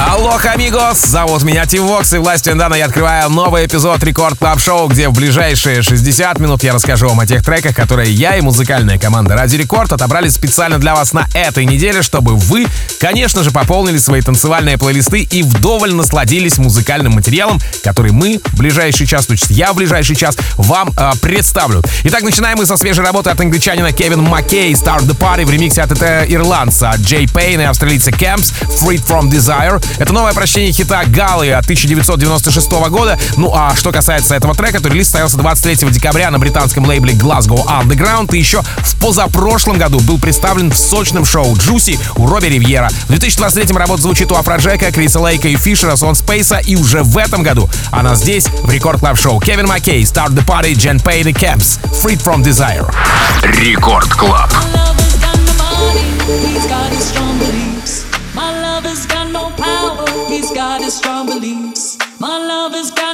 Алло, амигос! Зовут меня Тим Вокс, и властью данной я открываю новый эпизод Record Club Show, где в ближайшие 60 минут я расскажу вам о тех треках, которые я и музыкальная команда Radio Record отобрали специально для вас на этой неделе, чтобы вы, конечно же, пополнили свои танцевальные плейлисты и вдоволь насладились музыкальным материалом, который мы в ближайший час, то есть я в ближайший час вам э, представлю. Итак, начинаем мы со свежей работы от англичанина Кевин Маккей Start the Party в ремиксе от это ирландца Джей Пейн и австралийца Кэмпс Freed from Desire. Это новое прочтение хита Галы от 1996 года. Ну а что касается этого трека, то релиз состоялся 23 декабря на британском лейбле Glasgow Underground и еще в позапрошлом году был представлен в сочном шоу Juicy у Робби Ривьера. В 2023 работа звучит у Афроджека, Криса Лейка и Фишера, Сон Спейса и уже в этом году она здесь в Record Club Show. Кевин Маккей, Start the Party, Jen Payne и Camps, Freed from Desire. Record Club. He's got his strong beliefs.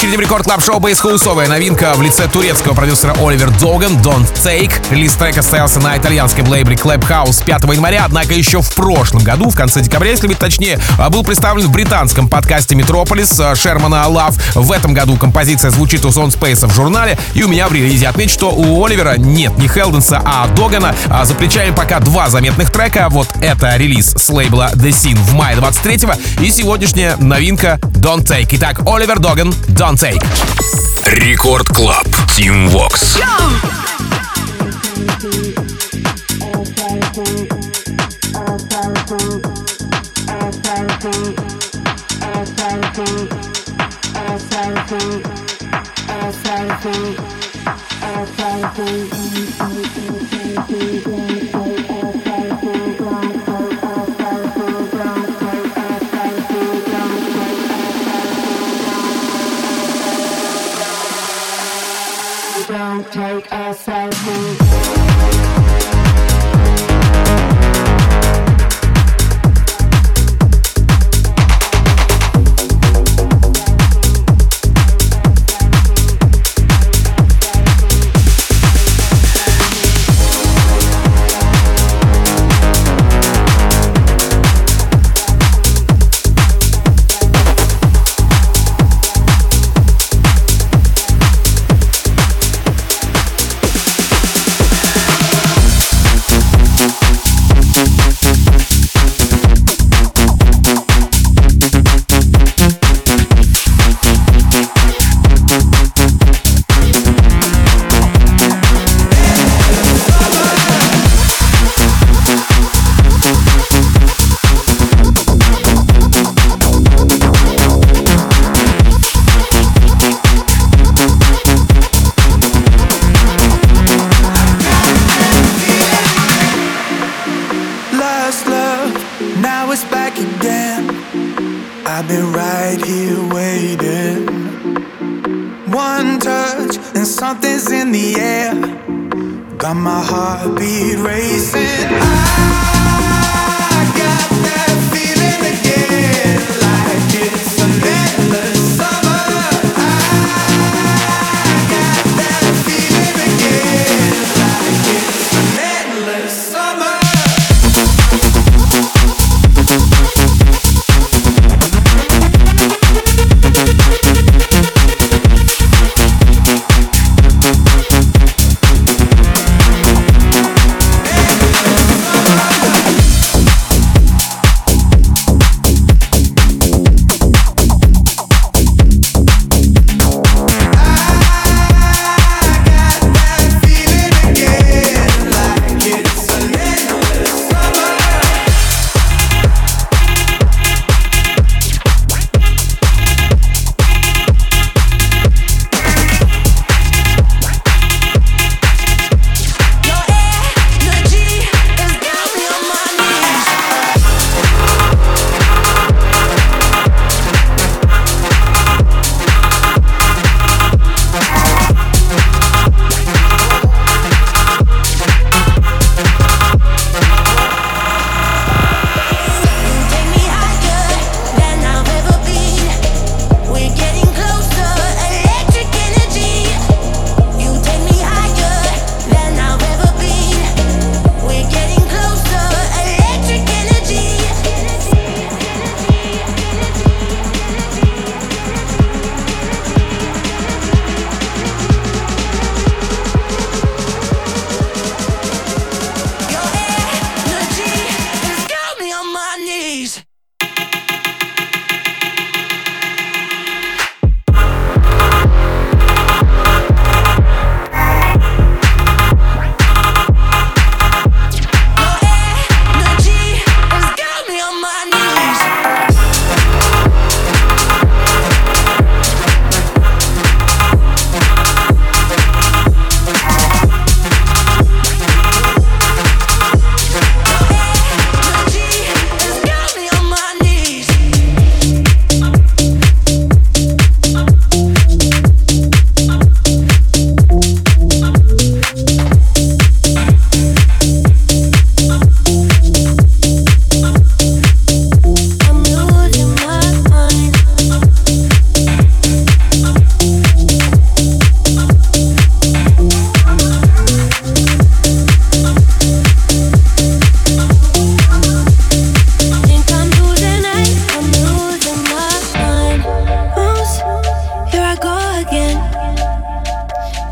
Очереди в рекорд клаб шоу бейсхаусовая новинка в лице турецкого продюсера Оливер Доган «Don't Take». Релиз трека состоялся на итальянском лейбле Clubhouse 5 января, однако еще в прошлом году, в конце декабря, если быть точнее, был представлен в британском подкасте Metropolis Шермана Лав. В этом году композиция звучит у Zone Space в журнале, и у меня в релизе отметить, что у Оливера нет не Хелденса, а Догана. А за плечами пока два заметных трека. Вот это релиз с лейбла The Scene в мае 23 и сегодняшняя новинка Don't Take. Итак, Оливер Доган, Don't Take. Record Club. Tim Vox. I've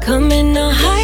Coming on high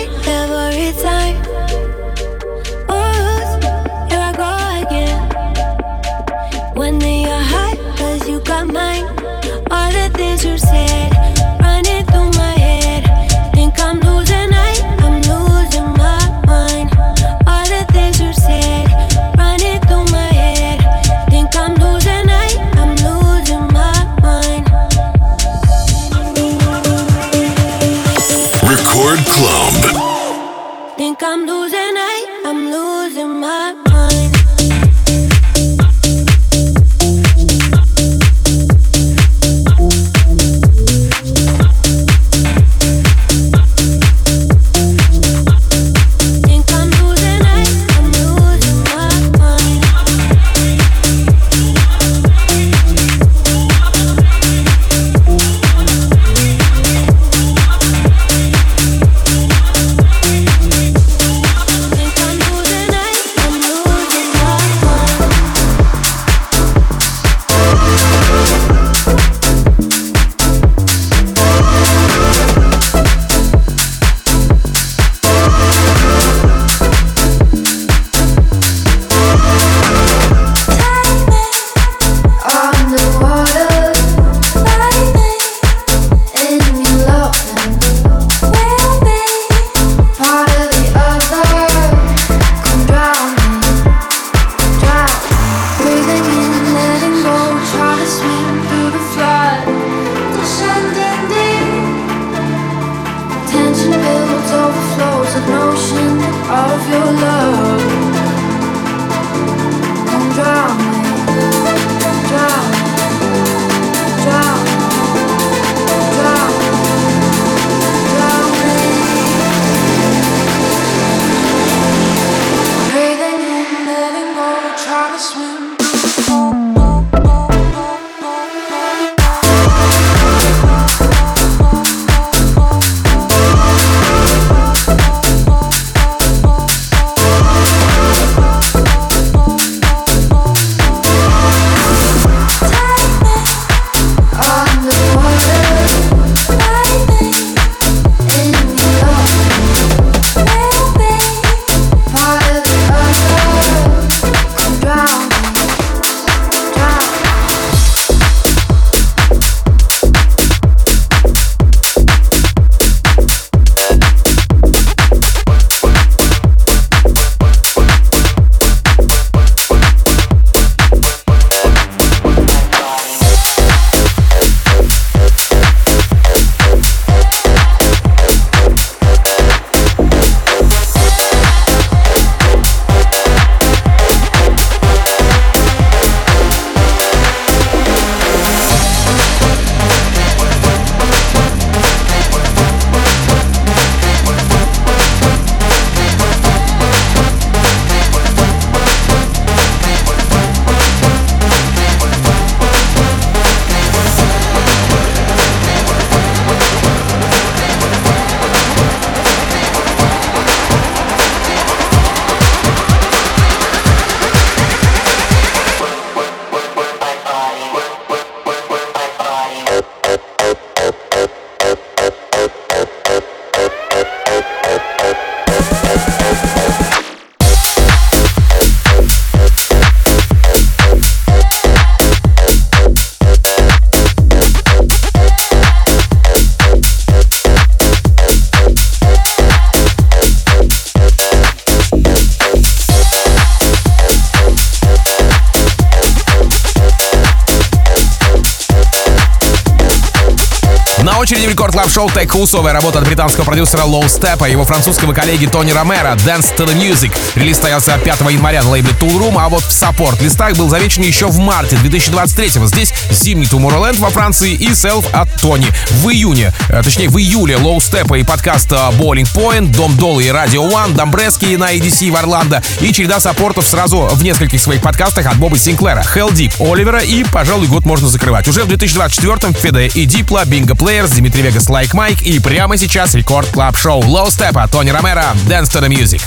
в шоу tech house-овая работа от британского продюсера Low Steppa и его французского коллеги Тони Ромера Dance to the Music. Релиз состоялся 5 января на лейбле Toolroom, а вот в support листах был замечен еще в марте 2023 Здесь зимний Tomorrowland во Франции и Self от Тони. В июне, э, точнее в июле Low Steppa и подкаст э, Boiling Point, Дом Долла и Radio One, Домбрески на EDC в Орландо и череда саппортов сразу в нескольких своих подкастах от Боба Синклера, Heldeep, Оливера и, пожалуй, год можно закрывать. Уже в 2024-м Феде и Дипла, Бинго Плеерс, Дмитрий Вегас, Лайк Майк и прямо сейчас Record Club Show Low Steppa от Тони Ромера, Dance to the Music.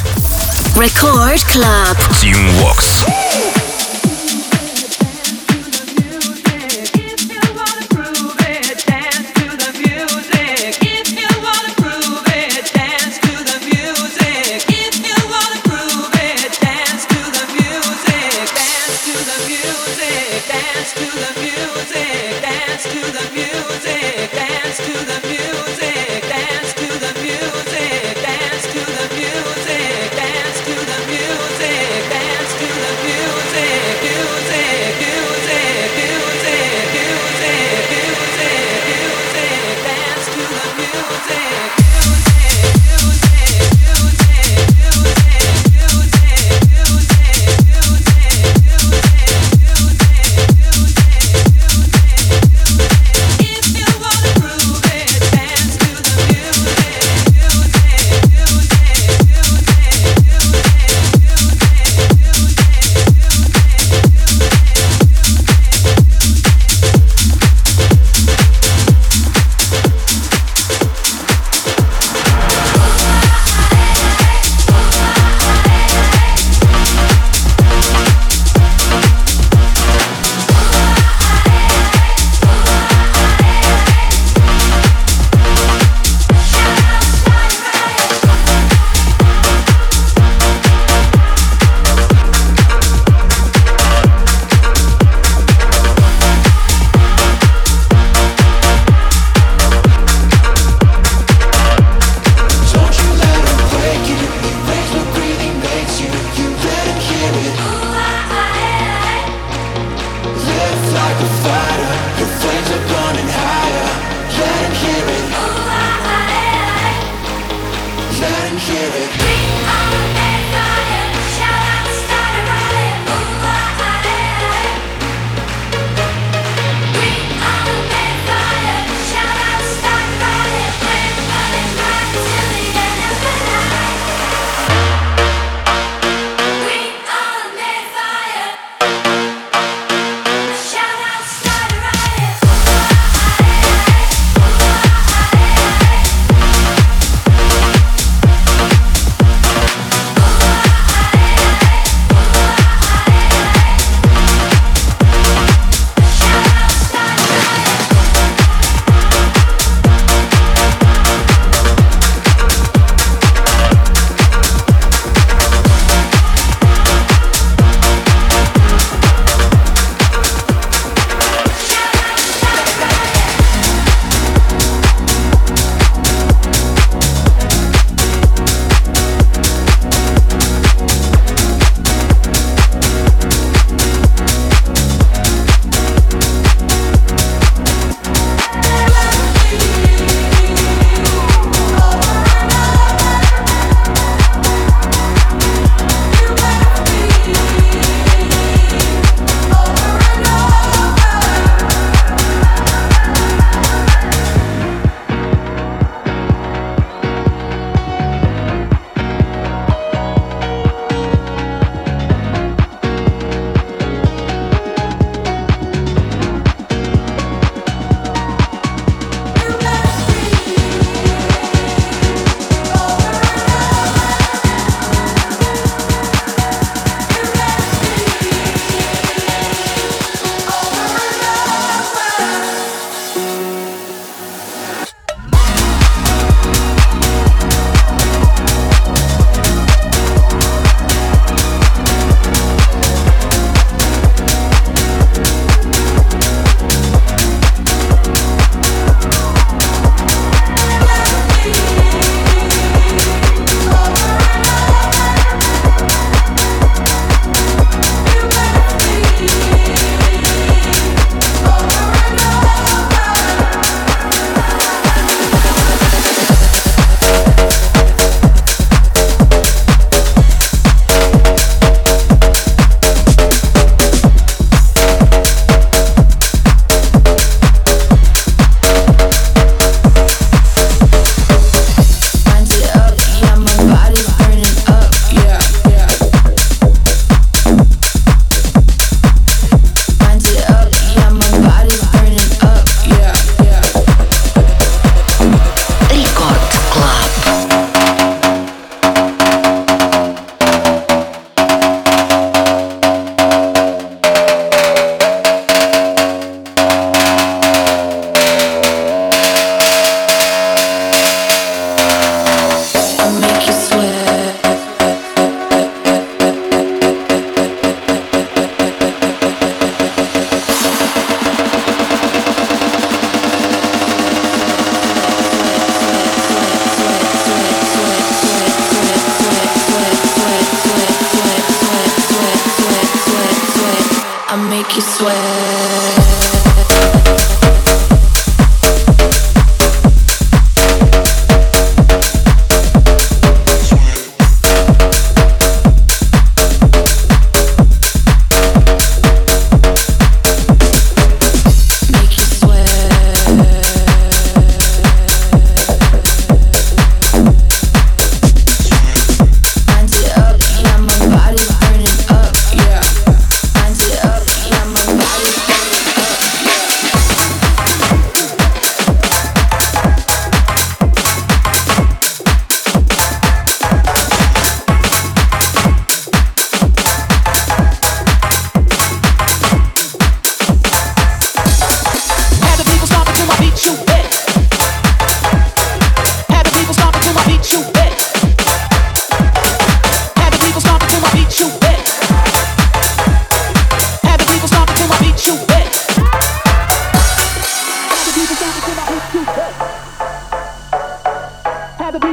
Record Club. Team Vox.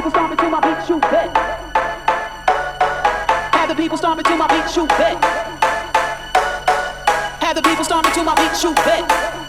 people stomping to my beat, you bet. Have the people stomping to my beat, you bet. Have the people stomping to my beat, you bet.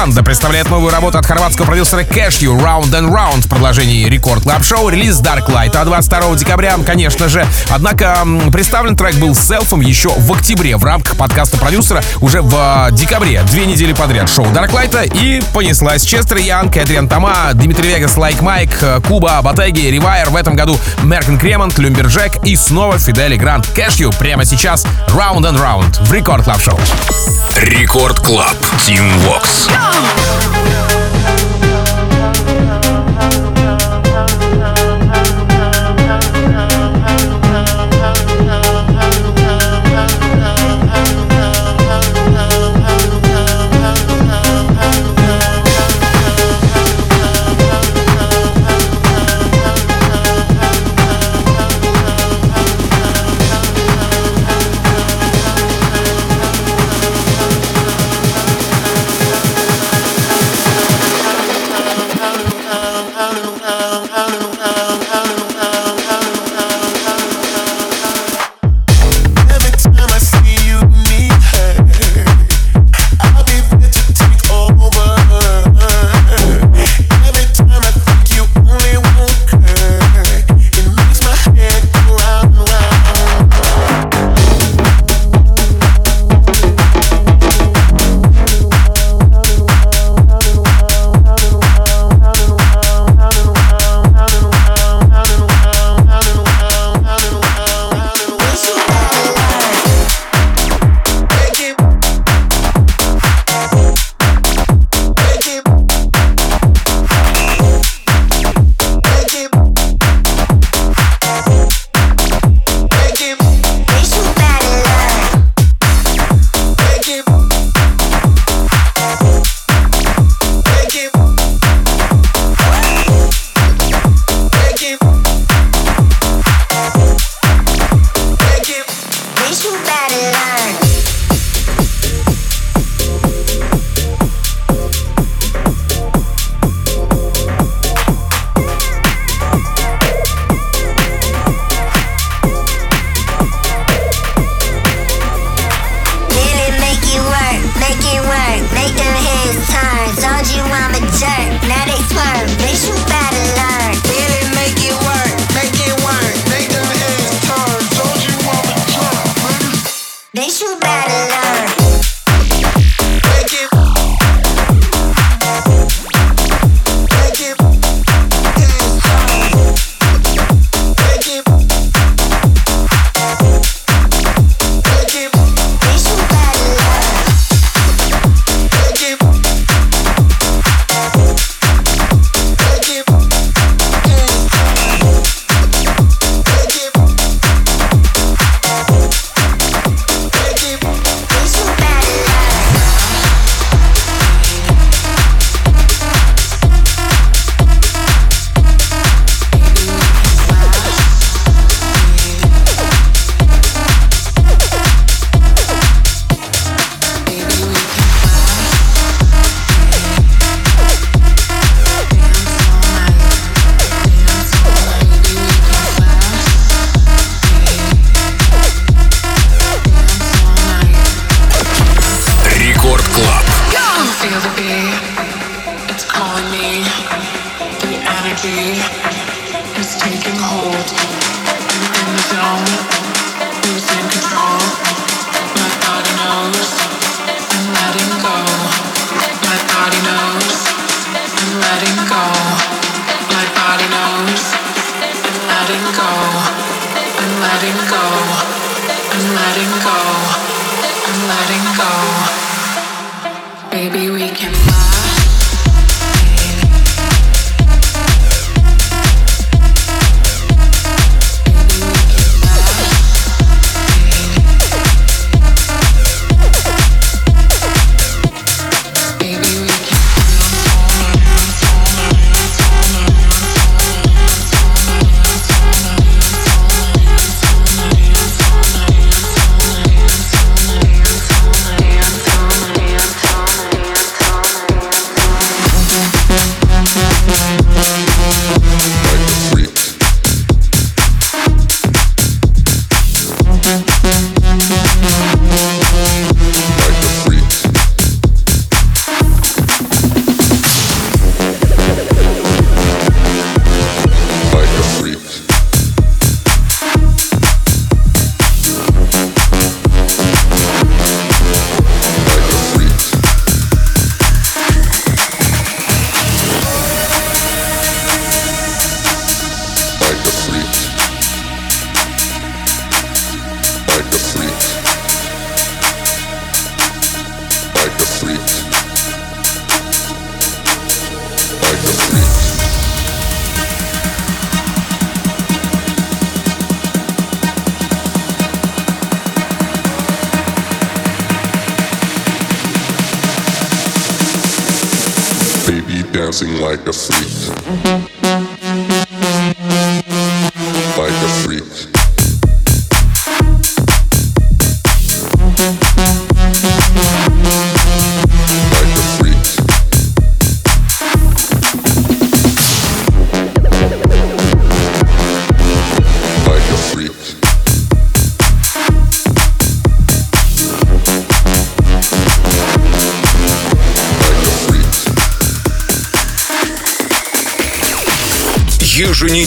Гранда представляет новую работу от хорватского продюсера Cashew Round and Round в продолжении Рекорд Клаб Шоу, релиз Dark Light от 22 декабря, конечно же. Однако представлен трек был селфом еще в октябре в рамках подкаста продюсера уже в а, декабре. Две недели подряд шоу Dark Light и понеслась Честер Янг, Эдриан Тома, Дмитрий Вегас, Лайк Майк, Куба, Батеги, Ревайер. В этом году Меркен Кремонт, Люмберджек и снова Фидели Грант Cashew прямо сейчас Round and Round в Рекорд Клаб Шоу. Рекорд Клаб. Team Vox. Oh.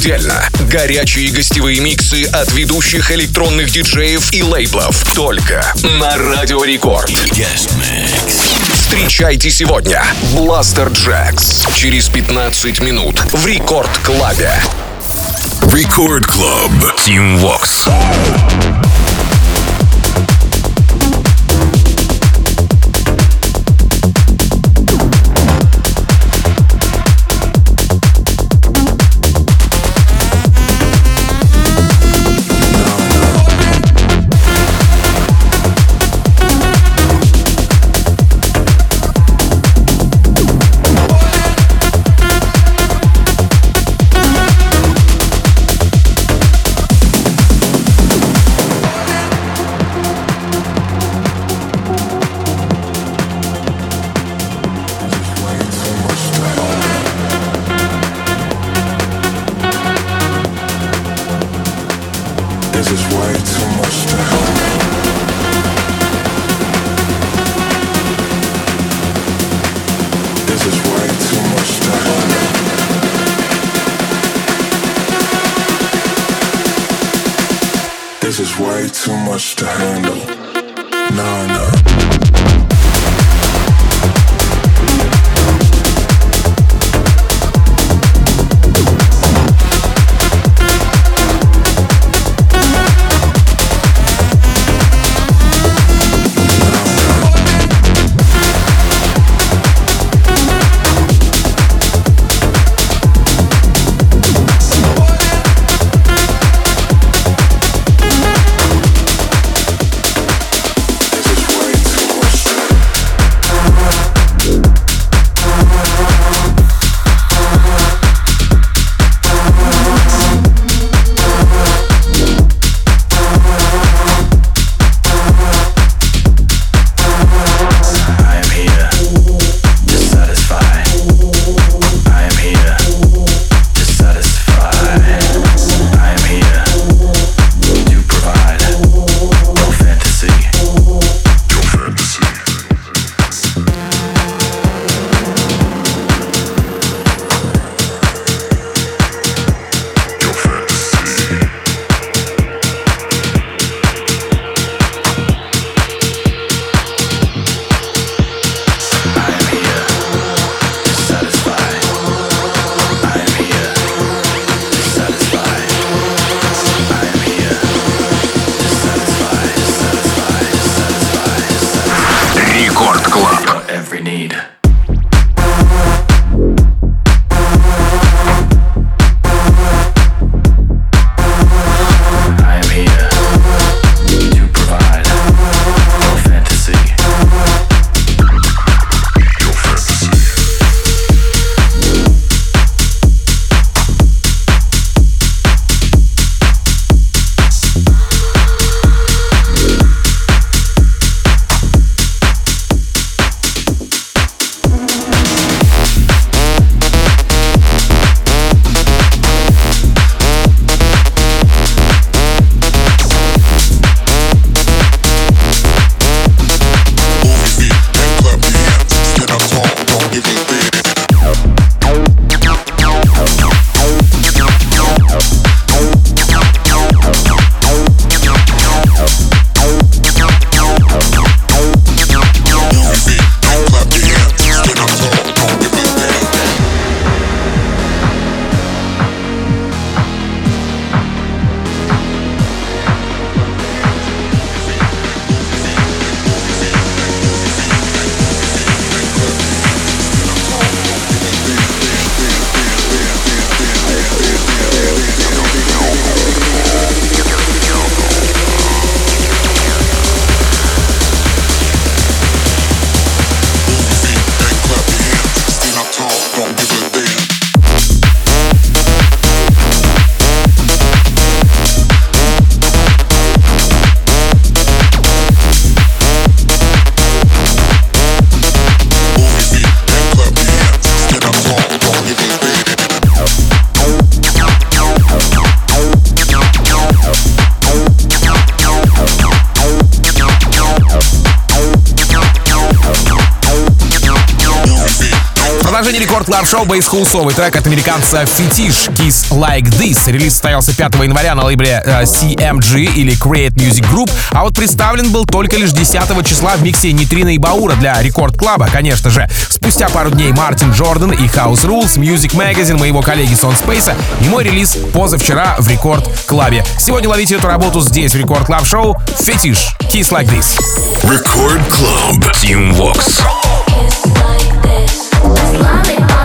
Еженедельно. Горячие гостевые миксы от ведущих электронных диджеев и лейблов. Только на Радио Рекорд. Встречайте сегодня Blasterjaxx. Через 15 минут в Record Club-е. Record Club. Tim Vox. Stay. на Record Club Show bass house овый трек от американца Fetish Kiss Like This. Релиз состоялся 5 января на лейбле э, CMG или Create Music Group, а вот представлен был только лишь 10 числа в миксе Нитрина и Баура для Record Club а, конечно же. Спустя пару дней Мартин Джордан и House Rules, Music Magazine, моего коллеги Сон Спейса и мой релиз позавчера в Record Club е. Сегодня ловите эту работу здесь, в Record Club Show. Fetish Kiss Like This. Record Club Team Vox. Kiss like this. lollipop.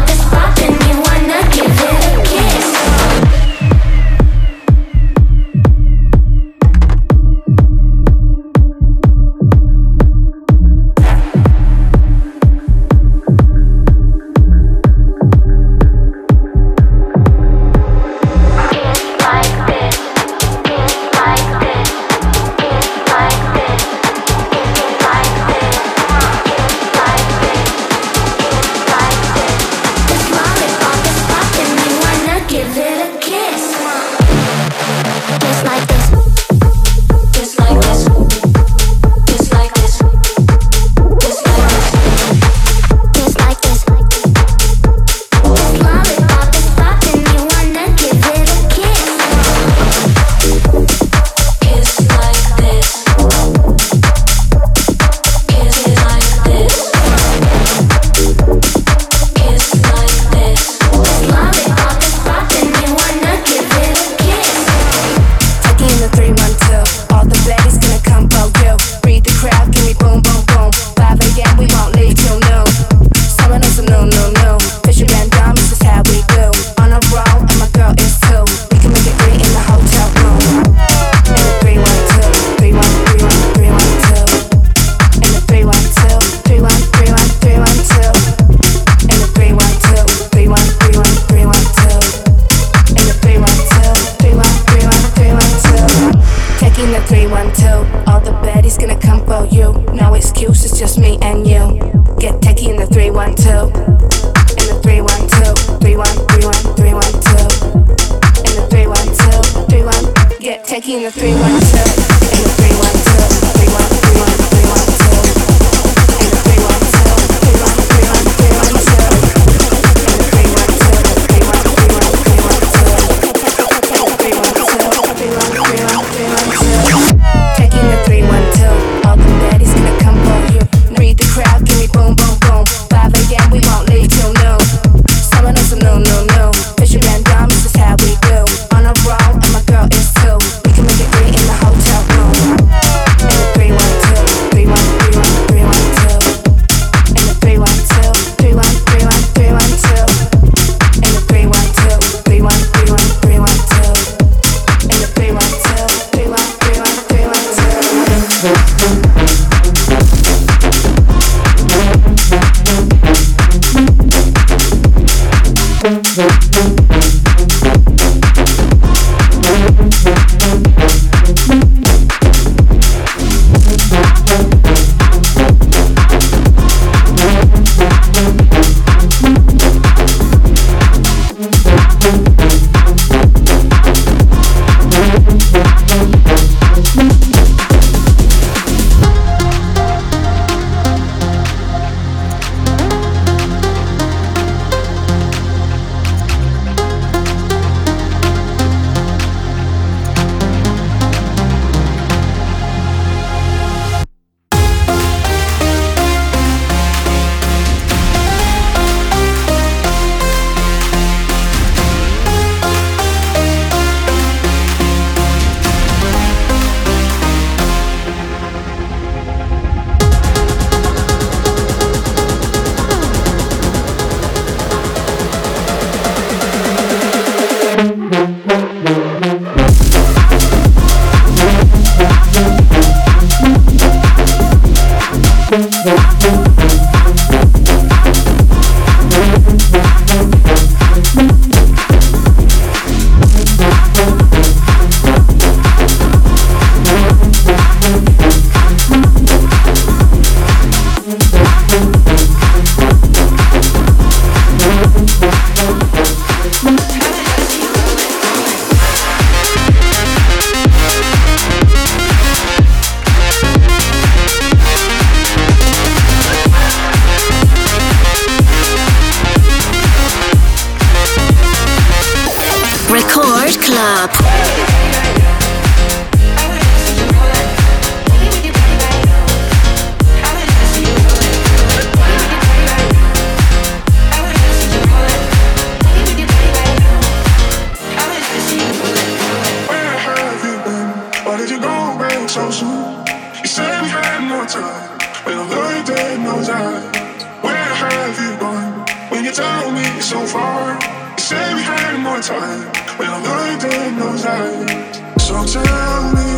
Said we had more time, but I looked at those eyes. So tell me,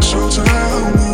so tell me,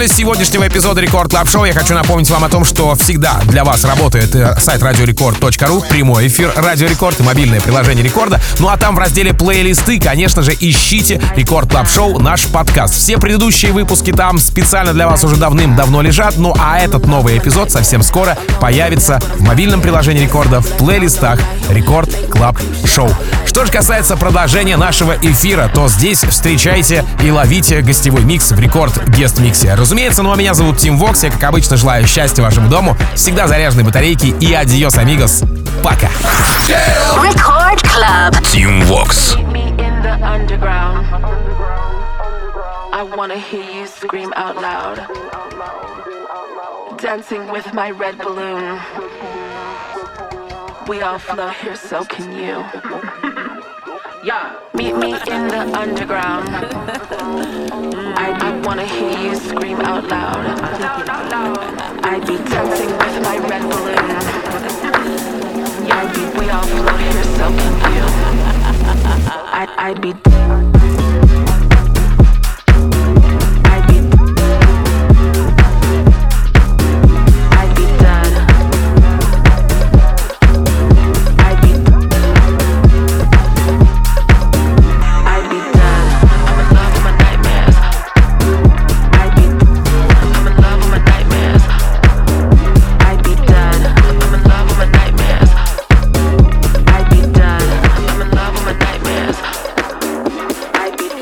финале сегодняшнего эпизода Record Club Show я хочу напомнить вам о том, что всегда для вас работает э, сайт радиорекорд.ру, прямой эфир Радио Рекорд и мобильное приложение Рекорда. Ну а там в разделе плейлисты, конечно же, ищите Record Club Show, наш подкаст. Все предыдущие выпуски там специально для вас уже давным-давно лежат, ну а этот новый эпизод совсем скоро появится в мобильном приложении Рекорда в плейлистах Record Club Show. Что же касается продолжения нашего эфира, то здесь встречайте и ловите гостевой микс в Record Guest Mix е. Разумеется, ну а меня зовут Tim Vox. Я, как обычно, желаю счастья вашему дому, всегда заряженной батарейки и adiós, amigos. Пока. The underground. I wanna hear you scream out loud. dancing with my red balloon. We all float here, so can you. Yeah. Meet me in the underground. I, I wanna hear you scream out loud. I'd be dancing with my red balloon. I'd be, we all float here, so can you. I, I'd be.